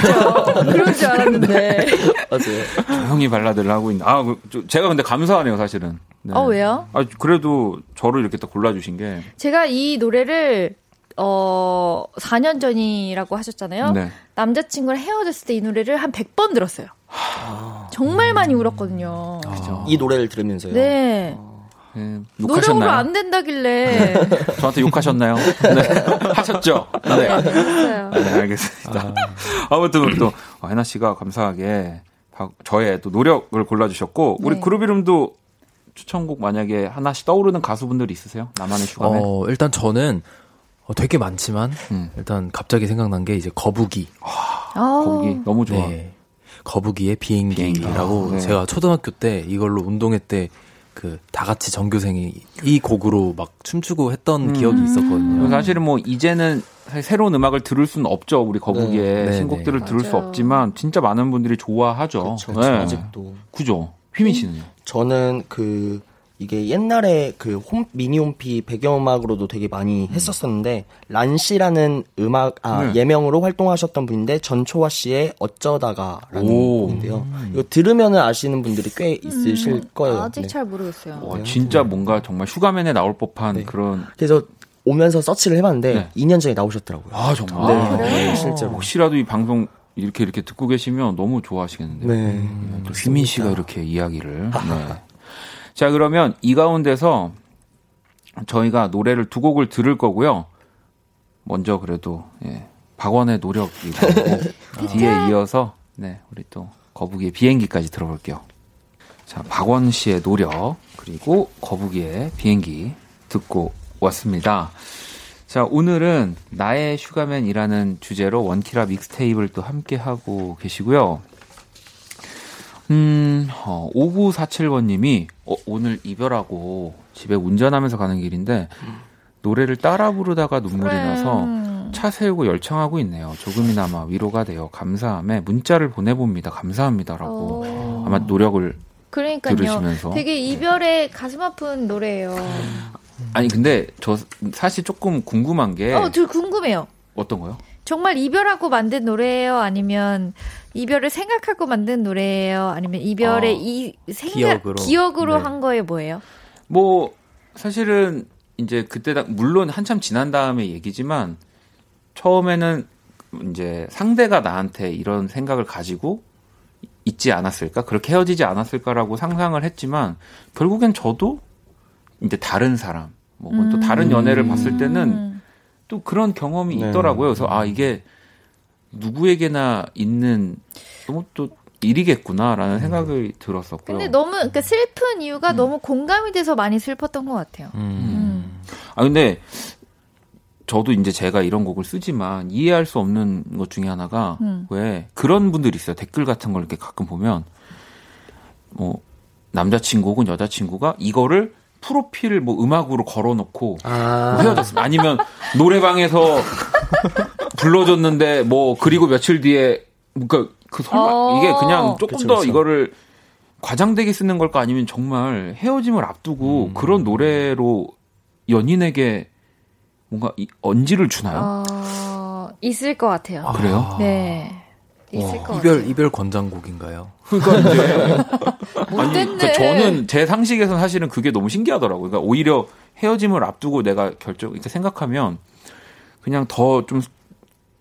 그런 줄 알았는데. [laughs] 맞아요. 조용히 발라드를 하고 있는. 아, 그, 저- 제가 근데 감사하네요, 사실은. 네. 어, 왜요? 아, 그래도 저를 이렇게 또 골라주신 게. 제가 이 노래를 어 4년 전이라고 하셨잖아요. 네. 남자친구랑 헤어졌을 때 이 노래를 한 100번 들었어요. 정말 많이 울었거든요. 그죠. 이 노래를 들으면서요. 네. 네, 노력으로 욕하셨나요? 안 된다길래. [laughs] 저한테 욕하셨나요? 네. [laughs] 하셨죠? 네. 했어요. 네, 알겠습니다. 아. 무튼또 해나 씨가 감사하게 박- 저의 또 노력을 골라주셨고 우리 네. 그룹 이름도 추천곡 만약에 하나씩 떠오르는 가수분들 있으세요? 나만의 슈가맨. 어, 일단 저는 어, 되게 많지만 음. 일단 갑자기 생각난 게 이제 거북이. 아, 거기 너무 좋아. 네. 거북이의 비행기라고 비행기. 아, 네. 제가 초등학교 때 이걸로 운동회 때 그 다 같이 전교생이 이 곡으로 막 춤추고 했던 음. 기억이 있었거든요. 사실은 뭐 이제는 새로운 음악을 들을 수는 없죠. 우리 거북이의 네, 네, 신곡들을 네. 들을 수 맞아요. 없지만 진짜 많은 분들이 좋아하죠. 그렇죠. 네. 아직도. 그죠. 휘민 씨는요? 저는 그 이게 옛날에 그 홈, 미니 홈피 배경음악으로도 되게 많이 했었었는데 란 씨라는 음악 아 네. 예명으로 활동하셨던 분인데 전초화 씨의 어쩌다가라는 오. 곡인데요. 이거 들으면은 아시는 분들이 꽤 있으실 거예요. 아직 네. 잘 모르겠어요. 와, 진짜 뭔가 정말 슈가맨에 나올 법한 네. 그런 그래서 오면서 서치를 해봤는데 네. 2년 전에 나오셨더라고요. 아 정말 네, 그래요? 네, 실제로. 혹시라도 이 방송 이렇게 이렇게 듣고 계시면 너무 좋아하시겠는데요. 네. 또 휘민 씨가 이렇게 이야기를. [laughs] 네. 자, 그러면 이 가운데서 저희가 노래를 두 곡을 들을 거고요. 먼저 그래도 예, 박원의 노력이고 [laughs] 뒤에 이어서 네, 우리 또 거북이의 비행기까지 들어볼게요. 자, 박원 씨의 노력 그리고 거북이의 비행기 듣고 왔습니다. 자, 오늘은 나의 슈가맨이라는 주제로 원키라 믹스테이프를 또 함께 하고 계시고요. 음, 어, 5947번님이 어, 오늘 이별하고 집에 운전하면서 가는 길인데 노래를 따라 부르다가 눈물이 나서 차 세우고 열창하고 있네요. 조금이나마 위로가 되어 감사함에 문자를 보내봅니다. 감사합니다라고 어. 아마 노력을 그러니까요. 들으시면서. 되게 이별에 가슴 아픈 노래예요. 아니 근데 저 사실 조금 궁금한 게 어, 저 궁금해요. 어떤 거요? 정말 이별하고 만든 노래예요? 아니면 이별을 생각하고 만든 노래예요? 아니면 이별의 어, 이 생각 기억으로. 기억으로 네. 한 거에 뭐예요? 뭐 사실은 이제 그때 당 물론 한참 지난 다음에 얘기지만 처음에는 이제 상대가 나한테 이런 생각을 가지고 있지 않았을까 그렇게 헤어지지 않았을까라고 상상을 했지만 결국엔 저도 이제 다른 사람 뭐또 다른 연애를 봤을 때는 음. 또 그런 경험이 네. 있더라고요. 그래서 아 이게 누구에게나 있는 너무 또 일이겠구나라는 생각이 들었었고요. 근데 너무 그러니까 슬픈 음. 이유가 너무 공감이 돼서 많이 슬펐던 것 같아요. 음. 아 근데 저도 이제 제가 이런 곡을 쓰지만 이해할 수 없는 것 중에 하나가 음. 왜 그런 분들이 있어요. 댓글 같은 걸 이렇게 가끔 보면 뭐 남자친구 혹은 여자친구가 이거를 프로필 뭐 음악으로 걸어놓고 아. 뭐 헤어졌습니다. 아니면 노래방에서 [laughs] 불러줬는데 뭐 그리고 며칠 뒤에 그러니까 그 설마 어. 이게 그냥 조금 그쵸, 더 그쵸. 이거를 과장되게 쓰는 걸까 아니면 정말 헤어짐을 앞두고 음. 그런 노래로 연인에게 뭔가 이- 언지를 주나요? 어, 있을 것 같아요. 아, 그래요? 네. 있을 것 이별 같아요. 이별 권장곡인가요? 그러니까 이제 [laughs] 아니 못됐네. 그러니까 저는 제 상식에서 사실은 그게 너무 신기하더라고요. 그러니까 오히려 헤어짐을 앞두고 내가 결정 이렇게 생각하면 그냥 더 좀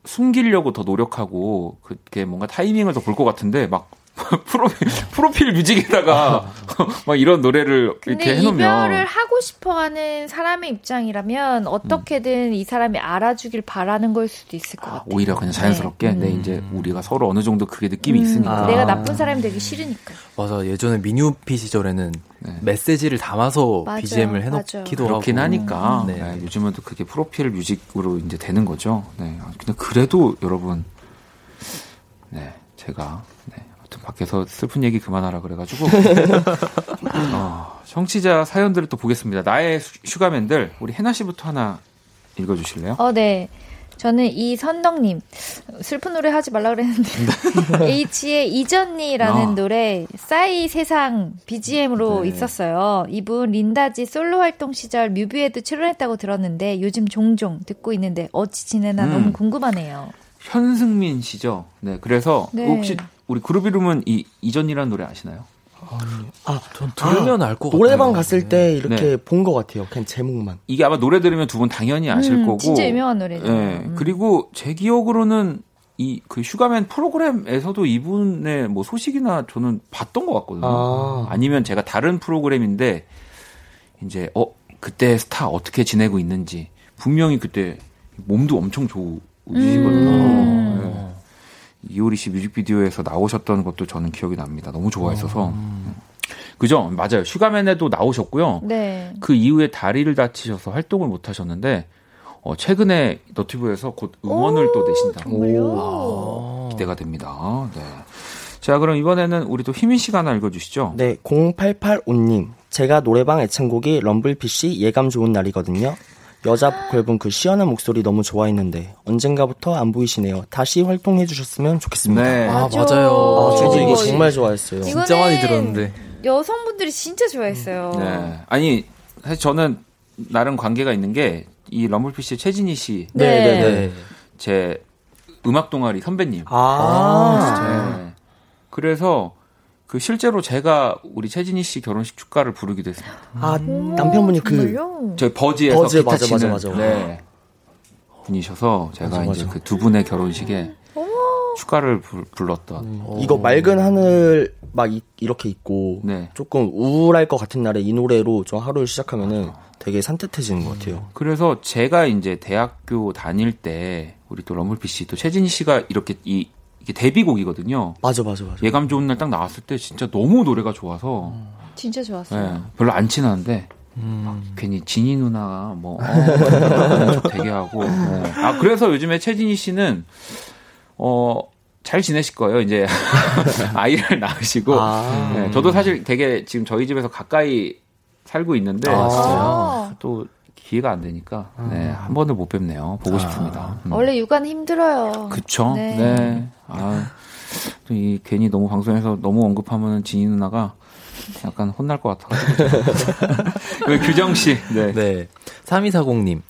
숨기려고 더 노력하고 그게 뭔가 타이밍을 더 볼 것 같은데 막 [laughs] 프로필 프로필 뮤직에다가 [laughs] 막 이런 노래를 근데 이렇게 해놓으면 이별을 하고 싶어하는 사람의 입장이라면 어떻게든 이 사람이 알아주길 바라는 걸 수도 있을 것 같아요. 오히려 그냥 자연스럽게 네, 이제 우리가 서로 어느 정도 그게 느낌이 음, 있으니까 내가 나쁜 사람이 되기 싫으니까. 맞아 예전에 미니오피 시절에는 네. 메시지를 담아서 맞아요, BGM을. 해놓기도 그렇긴 하고 하니까 네. 네, 요즘은 또 그게 프로필 뮤직으로 이제 되는 거죠. 네. 아, 근데 그래도 여러분, 네, 제가 네, 밖에서 슬픈 얘기 그만하라 그래가지고 [laughs] 어, 청취자 사연들을 또 보겠습니다. 나의 슈- 슈가맨들 우리 해나 씨부터 하나 읽어주실래요? 어, 네. 저는 이선덕님 슬픈 노래 하지 말라 그랬는데 [laughs] H의 이전니라는 아. 노래 싸이 세상 BGM으로 네. 있었어요. 이분 린다지 솔로 활동 시절 뮤비에도 출연했다고 들었는데 요즘 종종 듣고 있는데 어찌 지내나 음. 너무 궁금하네요. 현승민 씨죠. 네, 그래서 네. 혹시 우리 그룹 이름은 이 이전이라는 노래 아시나요? 아, 전 들으면 아, 알것 같아요. 노래방 갔을 때 이렇게 네. 본것 같아요. 그냥 제목만. 이게 아마 노래 들으면 두 분 당연히 아실 음, 거고 진짜 유명한 노래죠. 네. 음. 그리고 제 기억으로는 이 그 Sugar Man 프로그램에서도 이분의 뭐 소식이나 저는 봤던 것 같거든요. 아. 아니면 제가 다른 프로그램인데 이제 어 그때 스타 어떻게 지내고 있는지 분명히 그때 몸도 엄청 좋으시거든요. 음. 네. 이효리 씨 뮤직비디오에서 나오셨던 것도 저는 기억이 납니다. 너무 좋아했어서. 음. 그죠? 맞아요. 슈가맨에도 나오셨고요. 네. 그 이후에 다리를 다치셔서 활동을 못 하셨는데 어, 최근에 너튜브에서 곧 음원을 또 내신다고 정말요? 기대가 됩니다. 네. 자, 그럼 이번에는 우리 또 희민 씨가 하나 읽어주시죠. 네, 0885님. 제가 노래방 애창곡이 럼블피쉬 예감 좋은 날이거든요. 여자 보컬 분 그 시원한 목소리 너무 좋아했는데 언젠가부터 안 보이시네요. 다시 활동해 주셨으면 좋겠습니다. 네. 아 맞아. 맞아요. 아, 저도 이거 이거- 정말 좋아했어요. 진짜 많이 들었는데. 여성분들이 진짜 좋아했어요. 네. 아니, 사실 저는 나름 관계가 있는 게 이 럼블피쉬의 최진희 씨, 네. 네, 네. 제 음악 동아리 선배님. 아, 네. 그래서 그 실제로 제가 우리 최진희 씨 결혼식 축가를 부르기도 했습니다. 아, 남편분이 그 정말요? 저희 버즈에서 버즈, 기타 맞아, 치는 맞아, 맞아. 네. 분이셔서 제가 맞아, 이제. 그 두 분의 결혼식에 축가를 불, 불렀던. 음. 이거 맑은 하늘 막 이, 렇게 있고 네. 조금 우울할 것 같은 날에 이 노래로 좀 하루를 시작하면은 되게 산뜻해지는 것 같아요. 그래서 제가 이제 대학교 다닐 때 우리 또 럼블피 씨, 또 최진희 씨가 이렇게 이 이게 데뷔곡이거든요. 맞아, 맞아, 맞아. 예감 좋은 날 딱 나왔을 때 진짜 너무 노래가 좋아서 진짜 좋았어요. 네, 별로 안 친한데 막 괜히 진희 누나가 뭐 어, [laughs] 되게 하고 네. 아 그래서 요즘에 최진희 씨는 어 잘 지내실 거예요 이제 [laughs] 아이를 낳으시고 아. 네, 저도 사실 되게 지금 저희 집에서 가까이 살고 있는데 아, 진짜요? 아, 또 기회가 안 되니까 네, 한 번을 못 뵙네요 보고 싶습니다 음. 원래 육아는 힘들어요. 그쵸 네. 네, 아, 또이 괜히 너무 방송에서 너무 언급하면은 진희 누나가 약간 혼날 것 같아가지고 [laughs] 그 규정 씨 네. 네. 3240님.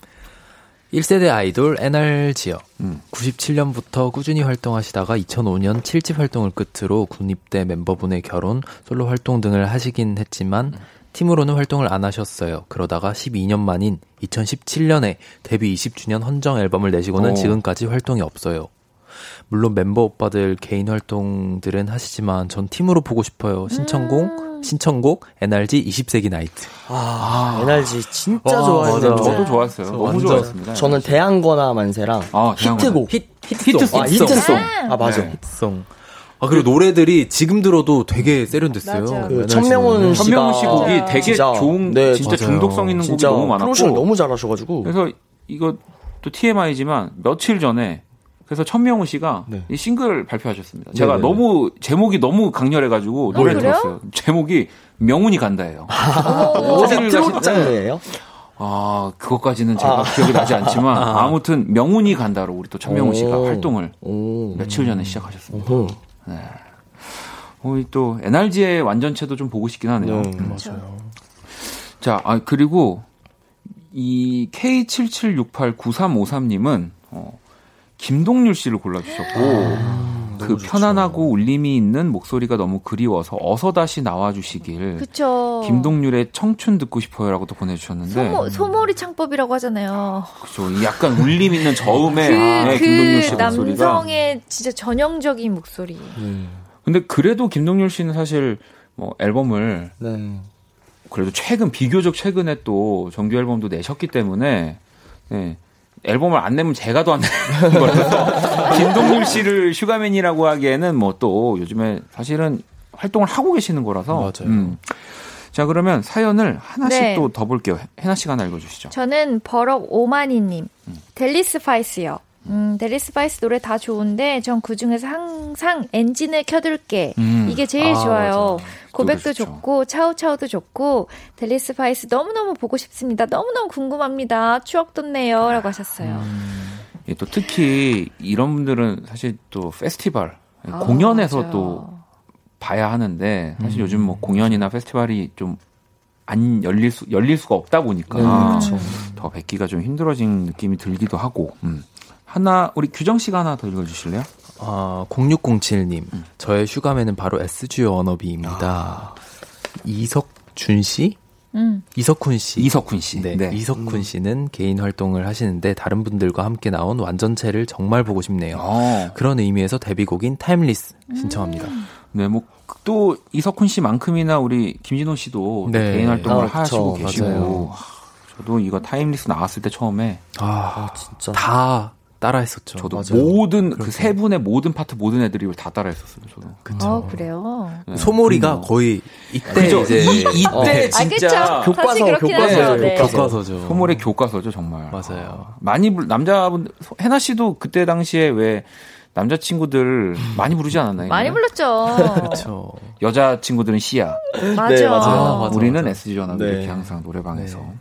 1세대 아이돌 NR지요. 음. 97년부터 꾸준히 활동하시다가 2005년 7집 활동을 끝으로 군입대 멤버분의 결혼, 솔로 활동 등을 하시긴 했지만 팀으로는 활동을 안 하셨어요. 그러다가 12년 만인 2017년에 데뷔 20주년 헌정 앨범을 내시고는 오. 지금까지 활동이 없어요. 물론 멤버 오빠들 개인 활동들은 하시지만 전 팀으로 보고 싶어요. 신청곡, 신청곡 NRG 20세기 나이트. 아, NRG 진짜 와, 좋아했는데 맞아. 저도 좋았어요. 너무 완전. 좋아했습니다. 저는 대항거나 만세랑 아. 히트곡. 히, 히트송. 아, 히트송. 아. 아, 맞아. 네. 송. 아 그리고 노래들이 지금 들어도 되게 세련됐어요. 그 천명훈. 씨가 천명훈 씨 곡이. 되게 진짜, 좋은 네, 진짜 맞아요. 중독성 있는 곡이 진짜 너무 많았고 프로모션을 너무 잘하셔가지고. 그래서 이거 또 TMI지만 며칠 전에 그래서 천명훈 씨가 네. 이 싱글 발표하셨습니다. 제가 네네네. 너무 제목이 너무 강렬해가지고 노래 그래요? 들었어요. 제목이 명훈이 간다예요. [laughs] 어제 어디를 트롯 가시- 장르예요? 아 그것까지는 제가 기억이 나지 않지만 아 무튼 명훈이 간다로 우리 또 천명훈 씨가 오. 활동을 오. 며칠 전에 시작하셨습니다. 어 허. 어, 또 NRG의 완전체도 좀 보고 싶긴 하네요. 네. 맞아요. 자, 아, 그리고 이 K77689353님은 어, 김동률 씨를 골라주셨고 그 편안하고 울림이 있는 목소리가 너무 그리워서 어서 다시 나와주시길 그쵸. 김동률의 청춘 듣고 싶어요라고 또 보내주셨는데 소모, 소몰이 창법이라고 하잖아요. 그죠 이 약간 울림 있는 저음의 그, 네, 김동률 그씨 목소리가 남성의 진짜 전형적인 목소리. 근데 그래도 김동률 씨는 사실 뭐 앨범을 네. 그래도 최근 비교적 최근에 또 정규 앨범도 내셨기 때문에 네. 앨범을 안 내면 제가 더 안 내는 거라서 [laughs] 김동률 씨를 Sugar Man이라고 하기에는 뭐 또 요즘에 사실은 활동을 하고 계시는 거라서 맞아요. 자 그러면 사연을 하나씩 네. 또 더 볼게요. 해나 씨가 하나 읽어주시죠. 저는 버럭 오마니님, Deli Spice요. 음, Deli Spice 노래 다 좋은데 전 그 중에서 항상 엔진을 켜둘게. 음. 이게 제일 아, 좋아요. 고백도 좋죠. 좋고 차우차우도 좋고 Deli Spice 너무너무 보고 싶습니다. 너무너무 궁금합니다. 추억 돋네요 라고 하셨어요. 예, 또 특히 이런 분들은 사실 또 페스티벌 아, 공연에서 맞아요. 또 봐야 하는데 사실 요즘 뭐 공연이나 페스티벌이 좀 안 열릴 수 열릴 수가 없다 보니까 네, 그렇죠. 더 뵙기가 좀 힘들어진 느낌이 들기도 하고 음. 하나 우리 규정 씨가 하나 더 읽어주실래요? 아, 0607님. 저의 Sugar Man은 바로 SG 워너비입니다. 이석준 씨? 음. 이석훈 씨. 이석훈 씨. 네, 네. 이석훈 씨는 개인 활동을 하시는데 다른 분들과 함께 나온 완전체를 정말 보고 싶네요. 어, 그런 의미에서 데뷔곡인 Timeless 신청합니다. 네, 뭐 또 이석훈 씨만큼이나 우리 김진호 씨도 또 네. 개인 활동을 아, 그쵸. 하시고 계시고 맞아요. 하, 저도 이거 Timeless 나왔을 때 처음에 아, 진짜. 다 따라했었죠. 저도 맞아요. 모든 그 세 분의 모든 파트 모든 애들이 이걸 다 따라했었어요. 저도. 그쵸. 어, 그래요. 네. 소몰이가 음. 거의 이때 그죠? 이제 이, 이때 어. 진짜 아, 그쵸. 교과서, 교과서. 네. 교과서. 교과서죠. 소몰의 교과서죠 정말. 맞아요. 많이 불 남자분 해나 씨도 그때 당시에 왜 남자 친구들 많이 부르지 않았나요? 많이 불렀죠. 그렇죠. 여자 친구들은 C야, 맞아. 네, 맞아요. 아, 맞아, 우리는 맞아. SG 전화 네. 이렇게 항상 노래방에서. 네.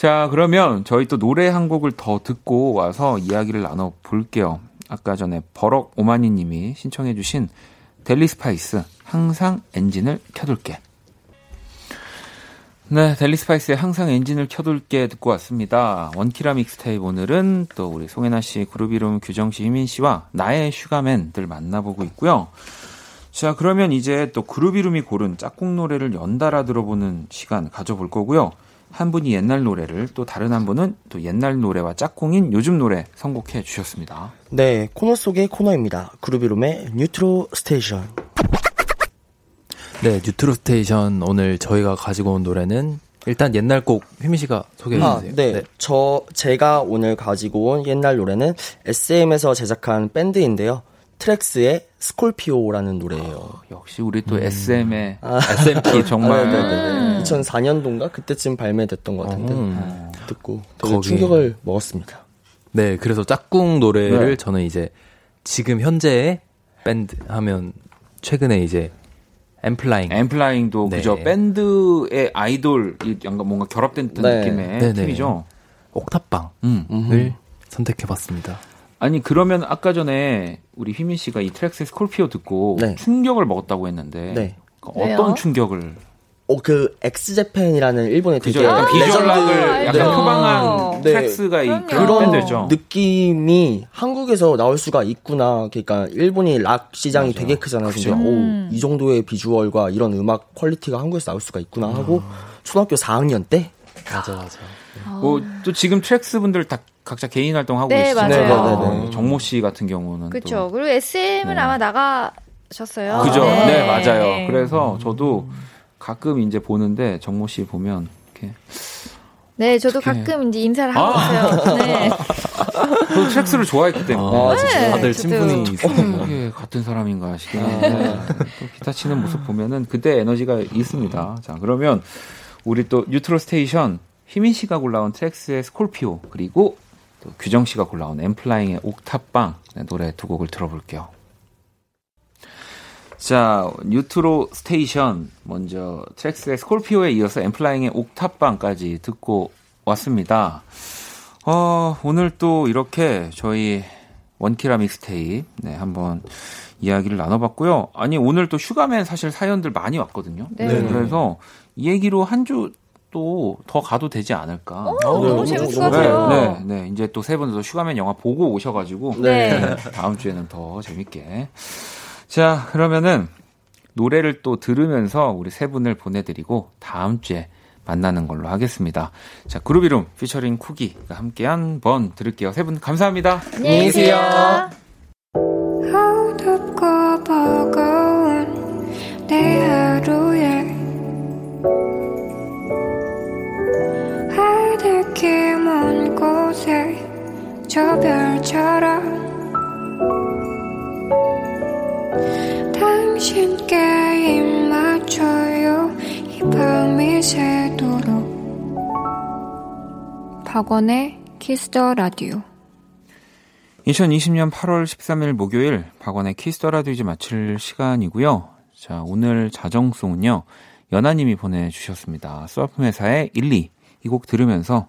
자 그러면 저희 또 노래 한 곡을 더 듣고 와서 이야기를 나눠 볼게요. 아까 전에 버럭 오마니 님이 신청해주신 Deli Spice 항상 엔진을 켜둘게. 네, Deli Spice의 항상 엔진을 켜둘게 듣고 왔습니다. 원키라 믹스테이프 오늘은 또 우리 송해나 씨, GroovyRoom 규정 씨, 휘민 씨와 나의 Sugar Man들 만나보고 있고요. 자, 그러면 이제 또 GroovyRoom이 고른 짝꿍 노래를 연달아 들어보는 시간 가져볼 거고요. 한 분이 옛날 노래를 또 다른 한 분은 또 옛날 노래와 짝꿍인 요즘 노래 선곡해 주셨습니다. 네, 코너 속의 코너입니다. GroovyRoom의 newtro station. 네, newtro station 오늘 저희가 가지고 온 노래는 일단 옛날 곡 휘민 씨가 소개해 아, 주세요. 네. 저 제가 오늘 가지고 온 옛날 노래는 SM에서 제작한 밴드인데요. TRAX의 Scorpio라는 노래예요. 역시 우리 또 SM의 SM키 [laughs] 정말 아, 네네네. 2004년도인가 그때쯤 발매됐던 것 같은데 음. 듣고 되게 거기. 충격을 먹었습니다. 네, 그래서 짝꿍 노래를 네. 저는 이제 지금 현재의 밴드 하면 최근에 이제 N.Flying N.Flying도 네. 그저 밴드의 아이돌 이 약간 뭔가 결합된 듯한 네. 느낌의 네네. 팀이죠. 옥탑방을 음. 선택해봤습니다. 아니 그러면 아까 전에 우리 휘민 씨가 이 TRAX의 Scorpio 듣고 네. 충격을 먹었다고 했는데 네. 그 왜요? 어떤 충격을? 어, 그 X Japan이라는 일본의 그죠? 되게 약간 비주얼락을 레전드- 약간 네. 표방한 네. 트랙스가 이. 그런 밴드죠. 느낌이 한국에서 나올 수가 있구나. 그러니까 일본이 락 시장이 맞아. 되게 크잖아요. 그죠. 근데 음. 오, 이 정도의 비주얼과 이런 음악 퀄리티가 한국에서 나올 수가 있구나 하고 초등학교 4학년 때 맞아, 맞아. 뭐또 지금 트랙스 분들 다 각자 개인 활동하고 네, 계시잖아요. 맞아요. 네, 네, 네. 정모 씨 같은 경우는 그렇죠. 또 그리고 SM은 네. 아마 나가셨어요. 그죠? 네. 네, 맞아요. 그래서 저도 가끔 이제 보는데 정모 씨 보면 이렇게 네, 저도 어떡해. 가끔 이제 인사를 하고 아. 있어요. 네. [laughs] 저 트랙스를 좋아했기 때문에 아, 네, 다들 저도. 친분이 어, 있어요. 이게 같은 사람인가 싶긴 한데 또 기타 치는 모습 보면은 그때 에너지가 있습니다. 자 그러면 우리 또 뉴트로 스테이션 희민 씨가 골라온 트랙스의 스콜피오 그리고 또 규정 씨가 골라온 엠플라잉의 옥탑방 네, 노래 두 곡을 들어볼게요. 자 뉴트로 스테이션 먼저 트랙스의 스콜피오에 이어서 엠플라잉의 옥탑방까지 듣고 왔습니다. 어, 오늘 또 이렇게 저희 원키라 믹스테이프 네, 한번 이야기를 나눠봤고요. 아니 오늘 또 슈가맨 사실 사연들 많이 왔거든요. 네. 그래서 이 얘기로 한 주 또 더 가도 되지 않을까. 어, 너무 재밌을 것 너무 같아요. 네, 네, 네. 이제 또 세 분도 슈가맨 영화 보고 오셔가지고 네. 다음 주에는 더 재밌게. 자, 그러면은 노래를 또 들으면서 우리 세 분을 보내드리고 다음 주에 만나는 걸로 하겠습니다. 자, 그루비룸 피처링 쿠기가 함께한 번 들을게요. 세 분 감사합니다. 안녕히 계세요. 내 하루에 저 별처럼 당신께 입 맞춰요 이 밤이 새도록 박원의 키스더 라디오 2020년 8월 13일 목요일 박원의 키스 더 라디오 이제 마칠 시간이고요. 자, 오늘 자정송은요. 연하님이 보내주셨습니다. 수아품 회사의 1, 2. 이 곡 들으면서